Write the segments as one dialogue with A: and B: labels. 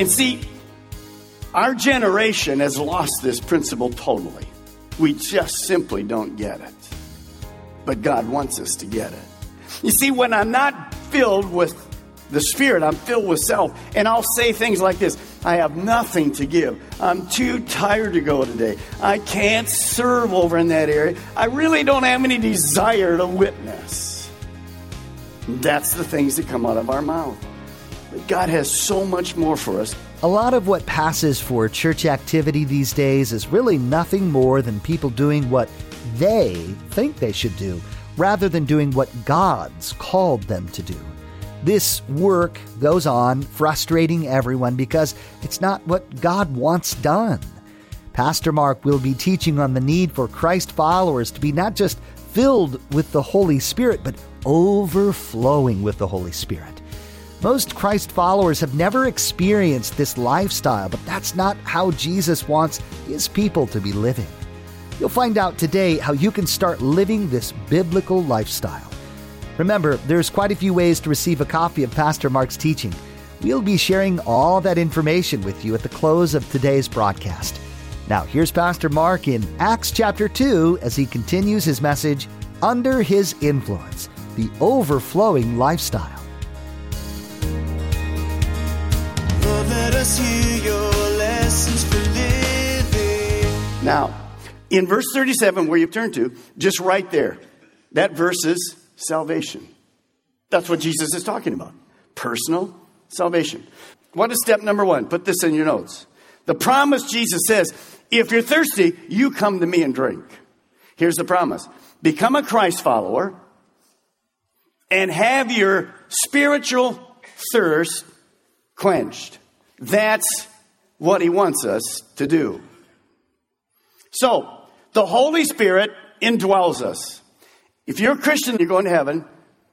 A: And see, our generation has lost this principle totally. We just simply don't get it. But God wants us to get it. You see, when I'm not filled with the Spirit, I'm filled with self. And I'll say things like this I have nothing to give. I'm too tired to go today. I can't serve over in that area. I really don't have any desire to witness. That's the things that come out of our mouth. But God has so much more for us.
B: A lot of what passes for church activity these days is really nothing more than people doing what they think they should do, rather than doing what God's called them to do. This work goes on, frustrating everyone because it's not what God wants done. Pastor Mark will be teaching on the need for Christ followers to be not just filled with the Holy Spirit, but overflowing with the Holy Spirit. Most Christ followers have never experienced this lifestyle, but that's not how Jesus wants his people to be living. You'll find out today how you can start living this biblical lifestyle. Remember, there's quite a few ways to receive a copy of Pastor Mark's teaching. We'll be sharing all that information with you at the close of today's broadcast. Now, here's Pastor Mark in Acts chapter 2 as he continues his message, Under His Influence, the Overflowing Lifestyle.
A: Now, in verse 37, where you've turned to, just right there, that verse is salvation. That's what Jesus is talking about personal salvation. What is step number one? Put this in your notes. The promise Jesus says, if you're thirsty, you come to me and drink. Here's the promise become a Christ follower and have your spiritual thirst quenched. That's what he wants us to do. So, the Holy Spirit indwells us. If you're a Christian, you're going to heaven,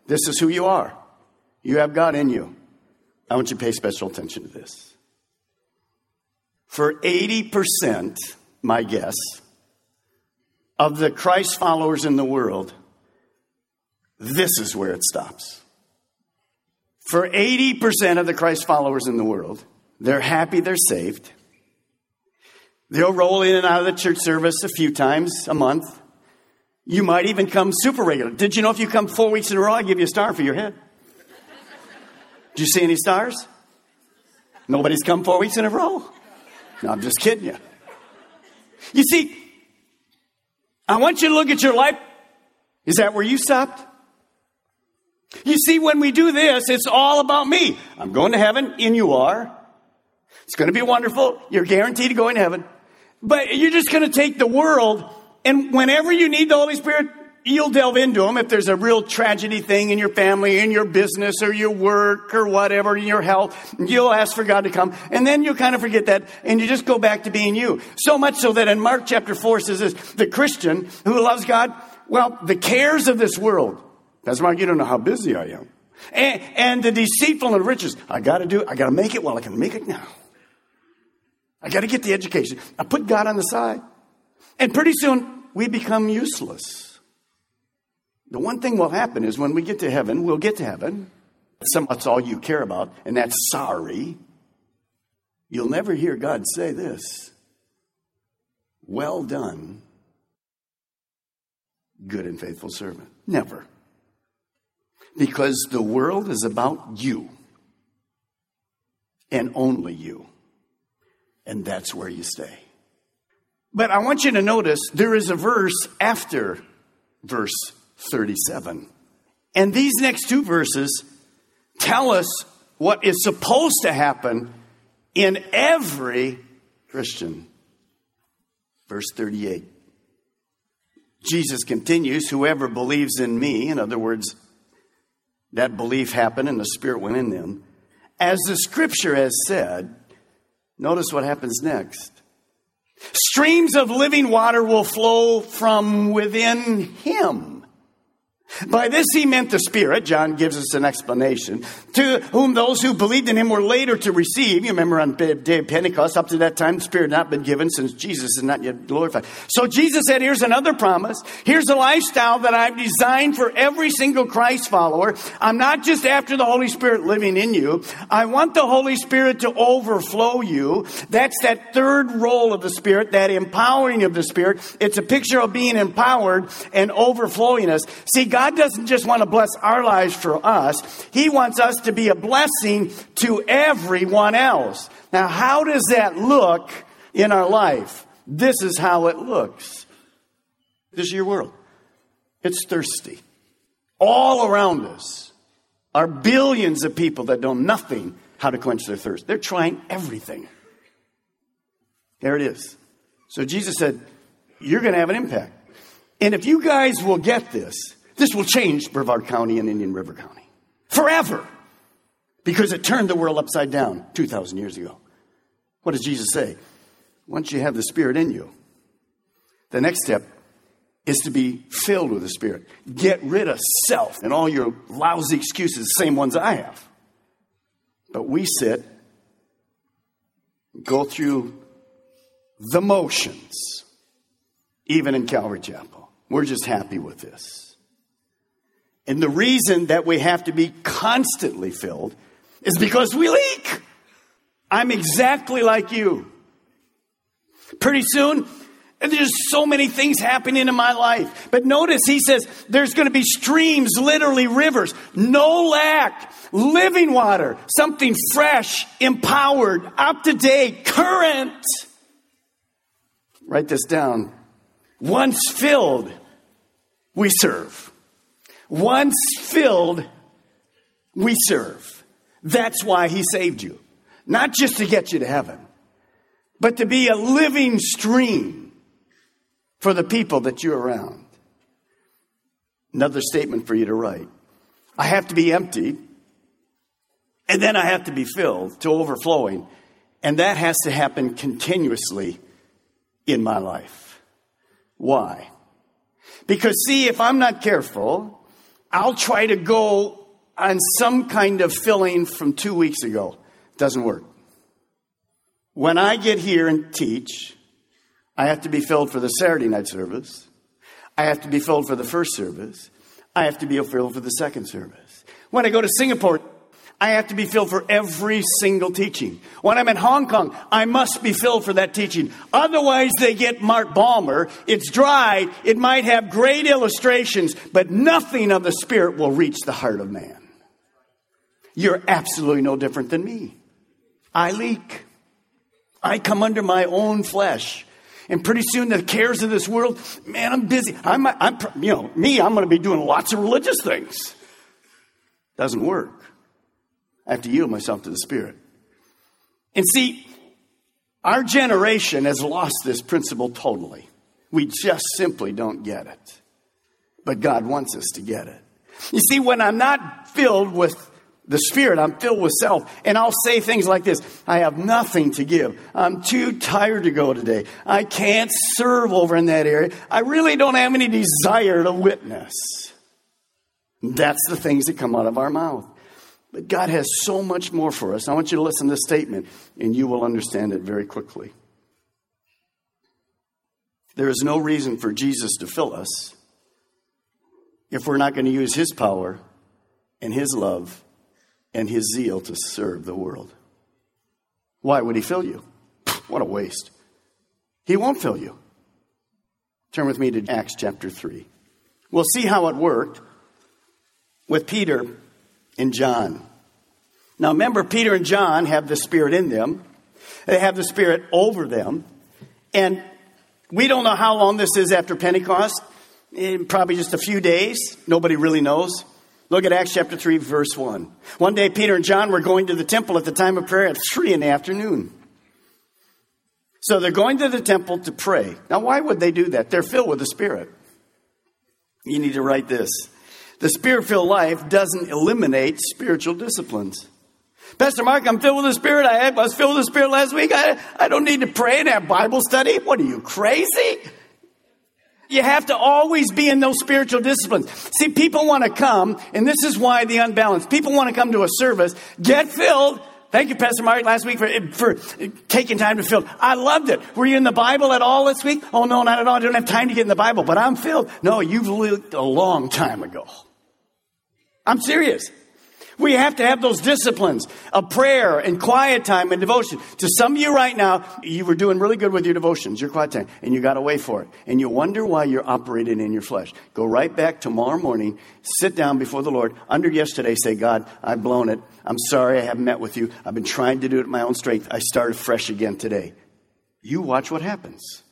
A: this is who you are. You have God in you. I want you to pay special attention to this. For 80%, my guess, of the Christ followers in the world, this is where it stops. For 80% of the Christ followers in the world, they're happy they're saved. They'll roll in and out of the church service a few times a month. You might even come super regular. Did you know if you come four weeks in a row, I give you a star for your head? Did you see any stars? Nobody's come four weeks in a row. No, I'm just kidding you. You see, I want you to look at your life. Is that where you stopped? You see, when we do this, it's all about me. I'm going to heaven, and you are. It's going to be wonderful. You're guaranteed to go in heaven. But you're just going to take the world, and whenever you need the Holy Spirit, you'll delve into them. If there's a real tragedy thing in your family, in your business, or your work, or whatever, in your health, you'll ask for God to come. And then you kind of forget that, and you just go back to being you. So much so that in Mark chapter 4 says this, the Christian who loves God, well, the cares of this world. That's Mark, you don't know how busy I am. And, and the deceitful and riches. I got to do it. I got to make it while I can make it now. I got to get the education. I put God on the side. And pretty soon, we become useless. The one thing will happen is when we get to heaven, we'll get to heaven. That's all you care about, and that's sorry. You'll never hear God say this Well done, good and faithful servant. Never. Because the world is about you and only you. And that's where you stay. But I want you to notice there is a verse after verse 37. And these next two verses tell us what is supposed to happen in every Christian. Verse 38. Jesus continues, Whoever believes in me, in other words, that belief happened and the Spirit went in them. As the scripture has said, notice what happens next. Streams of living water will flow from within him. By this he meant the Spirit. John gives us an explanation. To whom those who believed in him were later to receive. You remember on the day of Pentecost, up to that time, the Spirit had not been given since Jesus is not yet glorified. So Jesus said, here's another promise. Here's a lifestyle that I've designed for every single Christ follower. I'm not just after the Holy Spirit living in you. I want the Holy Spirit to overflow you. That's that third role of the Spirit, that empowering of the Spirit. It's a picture of being empowered and overflowing us. See, God God doesn't just want to bless our lives for us, He wants us to be a blessing to everyone else. Now, how does that look in our life? This is how it looks. This is your world. It's thirsty. All around us are billions of people that know nothing how to quench their thirst. They're trying everything. There it is. So Jesus said, You're going to have an impact. And if you guys will get this, this will change Brevard County and Indian River County forever because it turned the world upside down 2,000 years ago. What does Jesus say? Once you have the Spirit in you, the next step is to be filled with the Spirit. Get rid of self and all your lousy excuses, the same ones I have. But we sit, go through the motions, even in Calvary Chapel. We're just happy with this. And the reason that we have to be constantly filled is because we leak. I'm exactly like you. Pretty soon, there's so many things happening in my life. But notice he says there's going to be streams, literally rivers, no lack, living water, something fresh, empowered, up to date, current. Write this down. Once filled, we serve. Once filled, we serve. That's why he saved you. Not just to get you to heaven, but to be a living stream for the people that you're around. Another statement for you to write. I have to be empty, and then I have to be filled to overflowing. And that has to happen continuously in my life. Why? Because, see, if I'm not careful, I'll try to go on some kind of filling from two weeks ago. Doesn't work. When I get here and teach, I have to be filled for the Saturday night service. I have to be filled for the first service. I have to be filled for the second service. When I go to Singapore, I have to be filled for every single teaching. When I'm in Hong Kong, I must be filled for that teaching. Otherwise, they get Mark Balmer. It's dry. It might have great illustrations, but nothing of the Spirit will reach the heart of man. You're absolutely no different than me. I leak. I come under my own flesh. And pretty soon the cares of this world, man, I'm busy. I'm, I'm you know, me, I'm going to be doing lots of religious things. Doesn't work. I have to yield myself to the Spirit. And see, our generation has lost this principle totally. We just simply don't get it. But God wants us to get it. You see, when I'm not filled with the Spirit, I'm filled with self. And I'll say things like this I have nothing to give. I'm too tired to go today. I can't serve over in that area. I really don't have any desire to witness. That's the things that come out of our mouth. But God has so much more for us. I want you to listen to this statement, and you will understand it very quickly. There is no reason for Jesus to fill us if we're not going to use his power and his love and his zeal to serve the world. Why would he fill you? What a waste. He won't fill you. Turn with me to Acts chapter 3. We'll see how it worked with Peter and John. Now remember, Peter and John have the Spirit in them. They have the Spirit over them. And we don't know how long this is after Pentecost. In probably just a few days. Nobody really knows. Look at Acts chapter 3, verse 1. One day, Peter and John were going to the temple at the time of prayer at 3 in the afternoon. So they're going to the temple to pray. Now, why would they do that? They're filled with the Spirit. You need to write this. The spirit filled life doesn't eliminate spiritual disciplines. Pastor Mark, I'm filled with the Spirit. I was filled with the Spirit last week. I, I don't need to pray and have Bible study. What are you, crazy? You have to always be in those spiritual disciplines. See, people want to come, and this is why the unbalanced. People want to come to a service, get filled. Thank you, Pastor Mark, last week for, for taking time to fill. I loved it. Were you in the Bible at all this week? Oh, no, not at all. I don't have time to get in the Bible, but I'm filled. No, you've lived a long time ago. I'm serious. We have to have those disciplines of prayer and quiet time and devotion. To some of you right now, you were doing really good with your devotions, your quiet time, and you got away for it. And you wonder why you're operating in your flesh. Go right back tomorrow morning, sit down before the Lord. Under yesterday, say, God, I've blown it. I'm sorry I haven't met with you. I've been trying to do it my own strength. I started fresh again today. You watch what happens.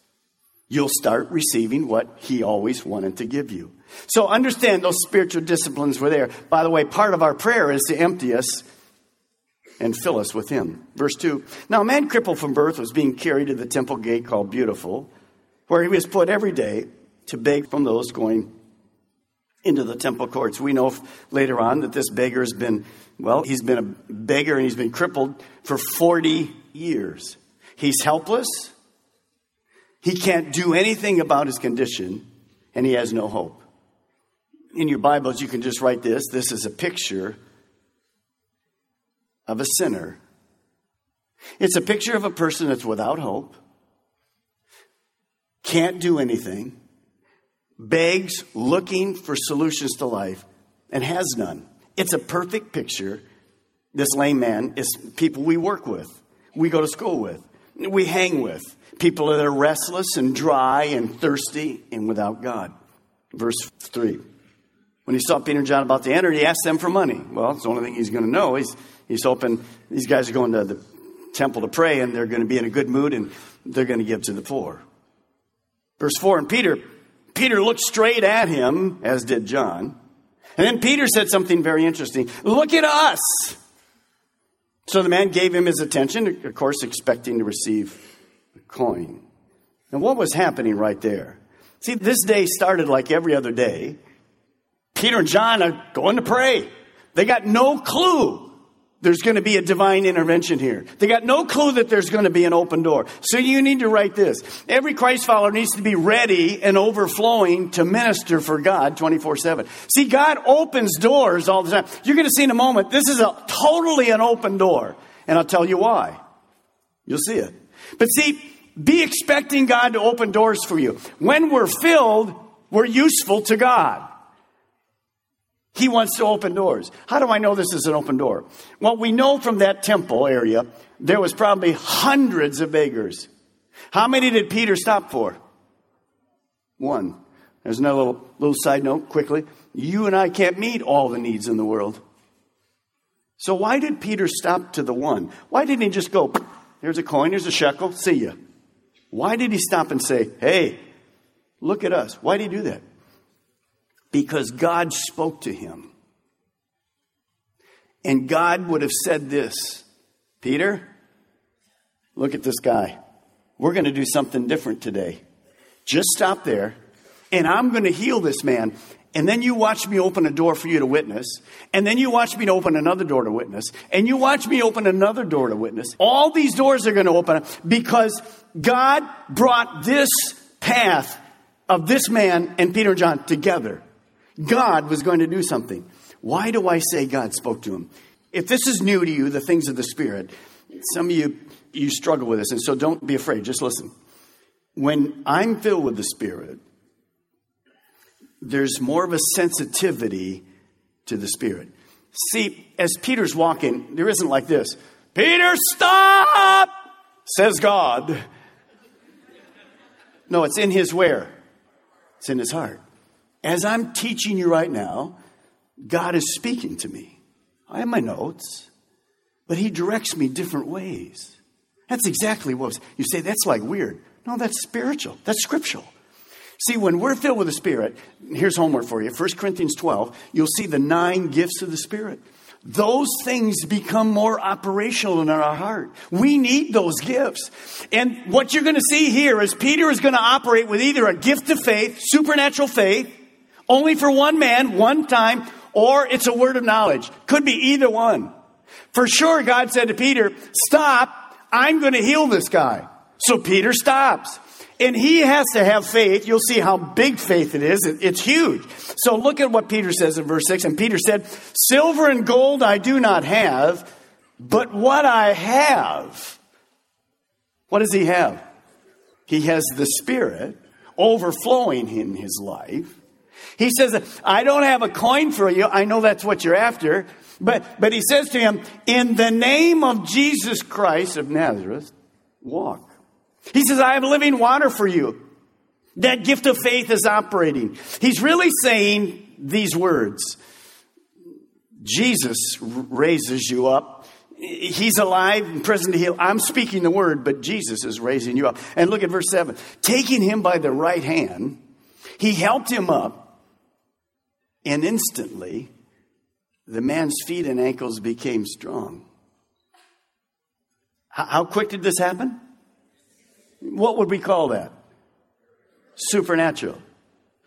A: You'll start receiving what He always wanted to give you. So understand those spiritual disciplines were there. By the way, part of our prayer is to empty us and fill us with Him. Verse 2 Now, a man crippled from birth was being carried to the temple gate called Beautiful, where he was put every day to beg from those going into the temple courts. We know later on that this beggar has been, well, he's been a beggar and he's been crippled for 40 years. He's helpless. He can't do anything about his condition, and he has no hope in your Bibles, you can just write this. This is a picture of a sinner. It's a picture of a person that's without hope, can't do anything, begs, looking for solutions to life, and has none. It's a perfect picture. This lame man is people we work with, we go to school with, we hang with, people that are restless and dry and thirsty and without God. Verse 3. When he saw Peter and John about to enter, he asked them for money. Well, it's the only thing he's going to know. He's, he's hoping these guys are going to the temple to pray and they're going to be in a good mood and they're going to give to the poor. Verse 4 And Peter, Peter looked straight at him, as did John. And then Peter said something very interesting Look at us. So the man gave him his attention, of course, expecting to receive a coin. And what was happening right there? See, this day started like every other day. Peter and John are going to pray. They got no clue there's going to be a divine intervention here. They got no clue that there's going to be an open door. So you need to write this. Every Christ follower needs to be ready and overflowing to minister for God 24 7. See, God opens doors all the time. You're going to see in a moment, this is a totally an open door. And I'll tell you why. You'll see it. But see, be expecting God to open doors for you. When we're filled, we're useful to God. He wants to open doors. How do I know this is an open door? Well, we know from that temple area, there was probably hundreds of beggars. How many did Peter stop for? One. There's another little, little side note quickly. You and I can't meet all the needs in the world. So why did Peter stop to the one? Why didn't he just go, here's a coin, here's a shekel, see ya? Why did he stop and say, hey, look at us? Why did he do that? Because God spoke to him. And God would have said this Peter, look at this guy. We're going to do something different today. Just stop there, and I'm going to heal this man. And then you watch me open a door for you to witness. And then you watch me open another door to witness. And you watch me open another door to witness. All these doors are going to open because God brought this path of this man and Peter and John together. God was going to do something. Why do I say God spoke to him? If this is new to you, the things of the Spirit, some of you, you struggle with this, and so don't be afraid. Just listen. When I'm filled with the Spirit, there's more of a sensitivity to the Spirit. See, as Peter's walking, there isn't like this Peter, stop, says God. No, it's in his where? It's in his heart. As I'm teaching you right now, God is speaking to me. I have my notes, but He directs me different ways. That's exactly what you say, that's like weird. No, that's spiritual, that's scriptural. See, when we're filled with the Spirit, here's homework for you 1 Corinthians 12, you'll see the nine gifts of the Spirit. Those things become more operational in our heart. We need those gifts. And what you're going to see here is Peter is going to operate with either a gift of faith, supernatural faith, only for one man, one time, or it's a word of knowledge. Could be either one. For sure, God said to Peter, Stop, I'm going to heal this guy. So Peter stops. And he has to have faith. You'll see how big faith it is. It's huge. So look at what Peter says in verse 6. And Peter said, Silver and gold I do not have, but what I have. What does he have? He has the Spirit overflowing in his life. He says, I don't have a coin for you. I know that's what you're after. But, but he says to him, In the name of Jesus Christ of Nazareth, walk. He says, I have living water for you. That gift of faith is operating. He's really saying these words Jesus raises you up. He's alive and present to heal. I'm speaking the word, but Jesus is raising you up. And look at verse 7. Taking him by the right hand, he helped him up, and instantly the man's feet and ankles became strong. How quick did this happen? What would we call that? Supernatural.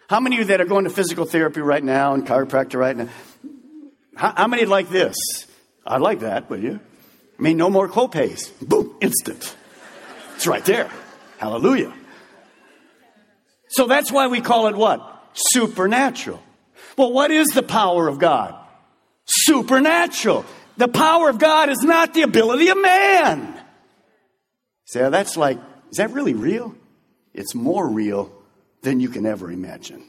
A: How many of you that are going to physical therapy right now and chiropractor right now? How, how many like this? I'd like that, would you? I mean, no more copays. Boom, instant. It's right there. Hallelujah. So that's why we call it what? Supernatural. Well, what is the power of God? Supernatural. The power of God is not the ability of man. See, oh, that's like is that really real? It's more real than you can ever imagine.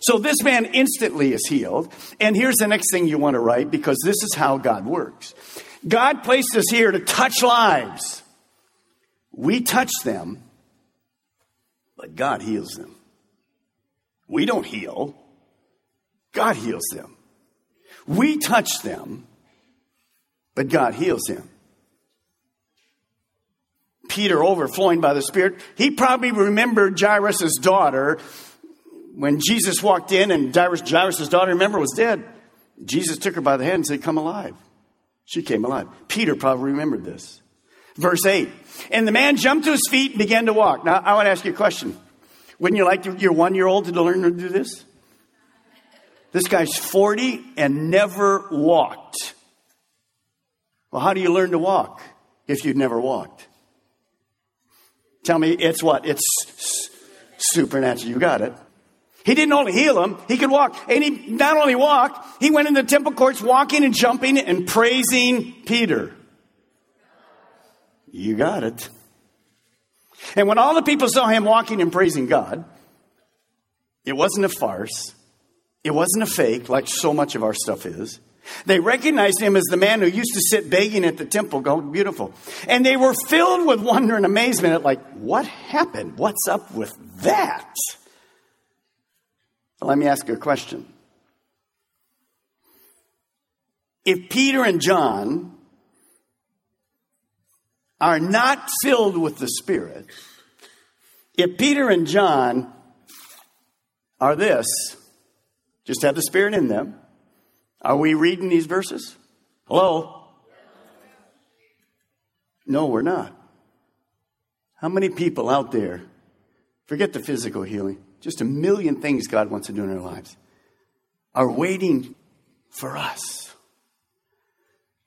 A: So this man instantly is healed. And here's the next thing you want to write because this is how God works. God placed us here to touch lives. We touch them, but God heals them. We don't heal, God heals them. We touch them, but God heals them. Peter overflowing by the Spirit, he probably remembered Jairus' daughter when Jesus walked in and Jairus' daughter, remember, was dead. Jesus took her by the hand and said, Come alive. She came alive. Peter probably remembered this. Verse 8. And the man jumped to his feet and began to walk. Now, I want to ask you a question. Wouldn't you like your one year old to learn to do this? This guy's 40 and never walked. Well, how do you learn to walk if you've never walked? Tell me it's what? It's supernatural. You got it. He didn't only heal him, he could walk. And he not only walked, he went in the temple courts walking and jumping and praising Peter. You got it. And when all the people saw him walking and praising God, it wasn't a farce. It wasn't a fake like so much of our stuff is. They recognized him as the man who used to sit begging at the temple, going, beautiful. And they were filled with wonder and amazement at, like, what happened? What's up with that? Let me ask you a question. If Peter and John are not filled with the Spirit, if Peter and John are this, just have the Spirit in them, are we reading these verses? Hello? No, we're not. How many people out there, forget the physical healing, just a million things God wants to do in our lives, are waiting for us?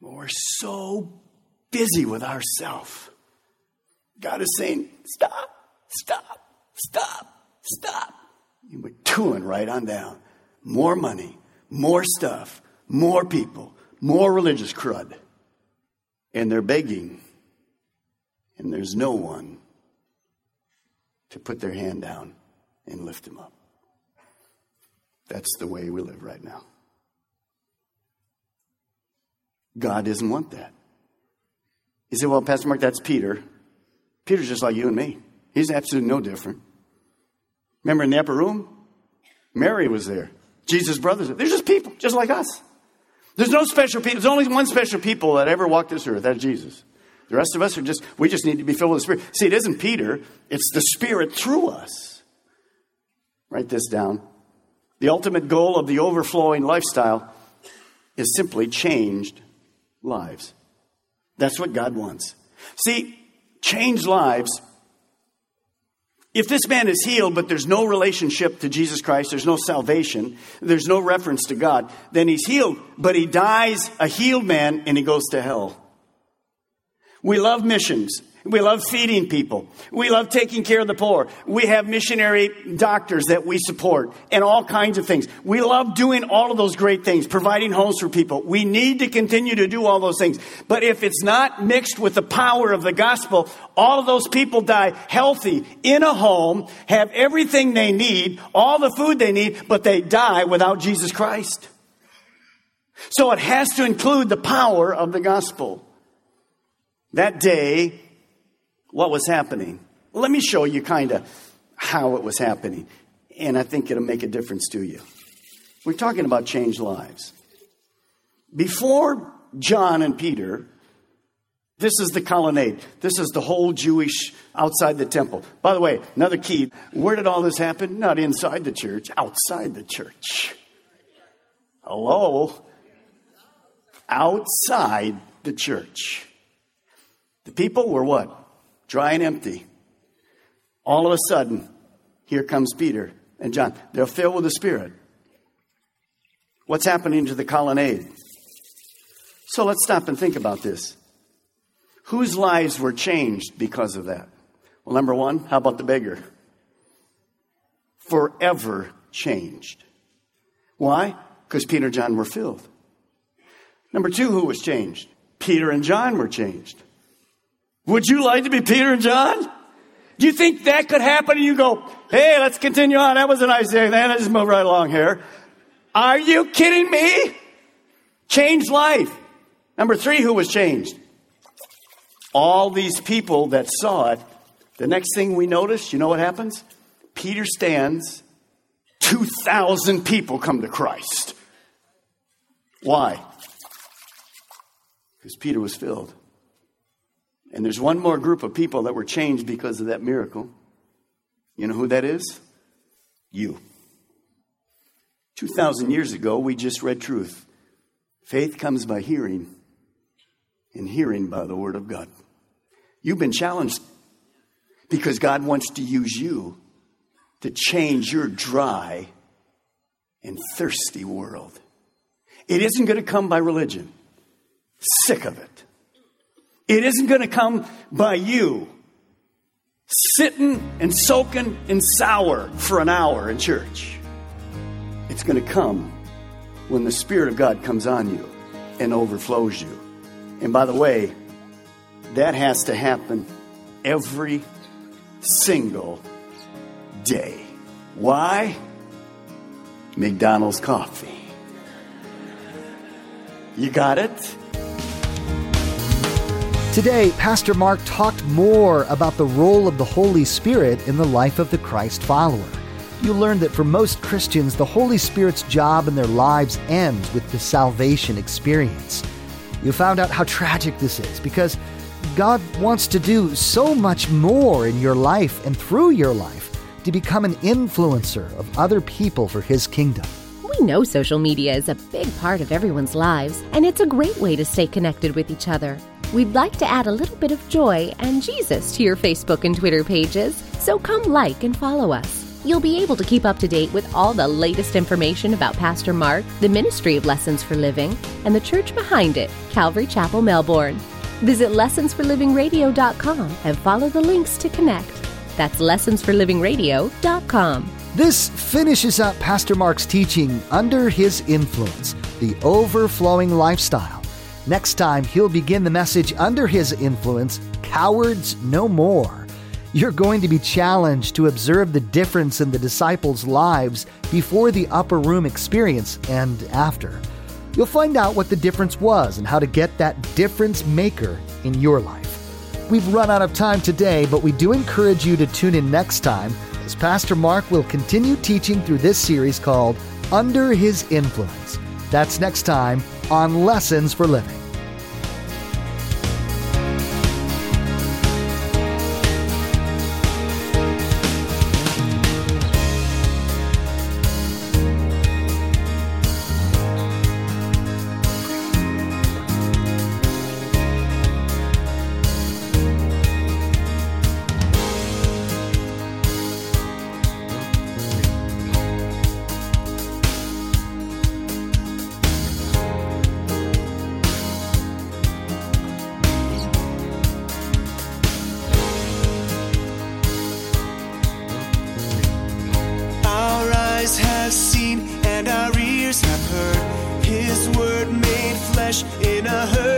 A: But we're so busy with ourselves. God is saying, stop, stop, stop, stop. And we're tooling right on down. More money, more stuff, more people, more religious crud. And they're begging, and there's no one to put their hand down and lift them up. That's the way we live right now. God doesn't want that. He said, well, Pastor Mark, that's Peter. Peter's just like you and me. He's absolutely no different. Remember in the upper room? Mary was there. Jesus' brothers. They're just people, just like us. There's no special people. There's only one special people that ever walked this earth. That's Jesus. The rest of us are just, we just need to be filled with the Spirit. See, it isn't Peter, it's the Spirit through us. Write this down. The ultimate goal of the overflowing lifestyle is simply changed lives. That's what God wants. See, changed lives. If this man is healed, but there's no relationship to Jesus Christ, there's no salvation, there's no reference to God, then he's healed, but he dies a healed man and he goes to hell. We love missions. We love feeding people. We love taking care of the poor. We have missionary doctors that we support and all kinds of things. We love doing all of those great things, providing homes for people. We need to continue to do all those things. But if it's not mixed with the power of the gospel, all of those people die healthy in a home, have everything they need, all the food they need, but they die without Jesus Christ. So it has to include the power of the gospel. That day, what was happening. Let me show you kind of how it was happening, and I think it'll make a difference to you. We're talking about changed lives. Before John and Peter, this is the colonnade. This is the whole Jewish outside the temple. By the way, another key where did all this happen? Not inside the church, outside the church. Hello? Outside the church. The people were what? Dry and empty. All of a sudden, here comes Peter and John. They're filled with the Spirit. What's happening to the colonnade? So let's stop and think about this. Whose lives were changed because of that? Well, number one, how about the beggar? Forever changed. Why? Because Peter and John were filled. Number two, who was changed? Peter and John were changed. Would you like to be Peter and John? Do you think that could happen? And you go, hey, let's continue on. That was a nice day. Then I just move right along here. Are you kidding me? Change life. Number three, who was changed? All these people that saw it. The next thing we notice, you know what happens? Peter stands, 2,000 people come to Christ. Why? Because Peter was filled. And there's one more group of people that were changed because of that miracle. You know who that is? You. 2,000 years ago, we just read truth. Faith comes by hearing, and hearing by the Word of God. You've been challenged because God wants to use you to change your dry and thirsty world. It isn't going to come by religion. Sick of it. It isn't going to come by you sitting and soaking in sour for an hour in church. It's going to come when the Spirit of God comes on you and overflows you. And by the way, that has to happen every single day. Why? McDonald's coffee. You got it?
B: Today, Pastor Mark talked more about the role of the Holy Spirit in the life of the Christ follower. You learned that for most Christians, the Holy Spirit's job in their lives ends with the salvation experience. You found out how tragic this is because God wants to do so much more in your life and through your life to become an influencer of other people for His kingdom.
C: We know social media is a big part of everyone's lives, and it's a great way to stay connected with each other. We'd like to add a little bit of joy and Jesus to your Facebook and Twitter pages, so come like and follow us. You'll be able to keep up to date with all the latest information about Pastor Mark, the Ministry of Lessons for Living, and the church behind it, Calvary Chapel, Melbourne. Visit lessonsforlivingradio.com and follow the links to connect. That's lessonsforlivingradio.com.
B: This finishes up Pastor Mark's teaching under his influence, the overflowing lifestyle. Next time, he'll begin the message under his influence Cowards No More. You're going to be challenged to observe the difference in the disciples' lives before the upper room experience and after. You'll find out what the difference was and how to get that difference maker in your life. We've run out of time today, but we do encourage you to tune in next time as Pastor Mark will continue teaching through this series called Under His Influence. That's next time on Lessons for Living.
D: In a hurting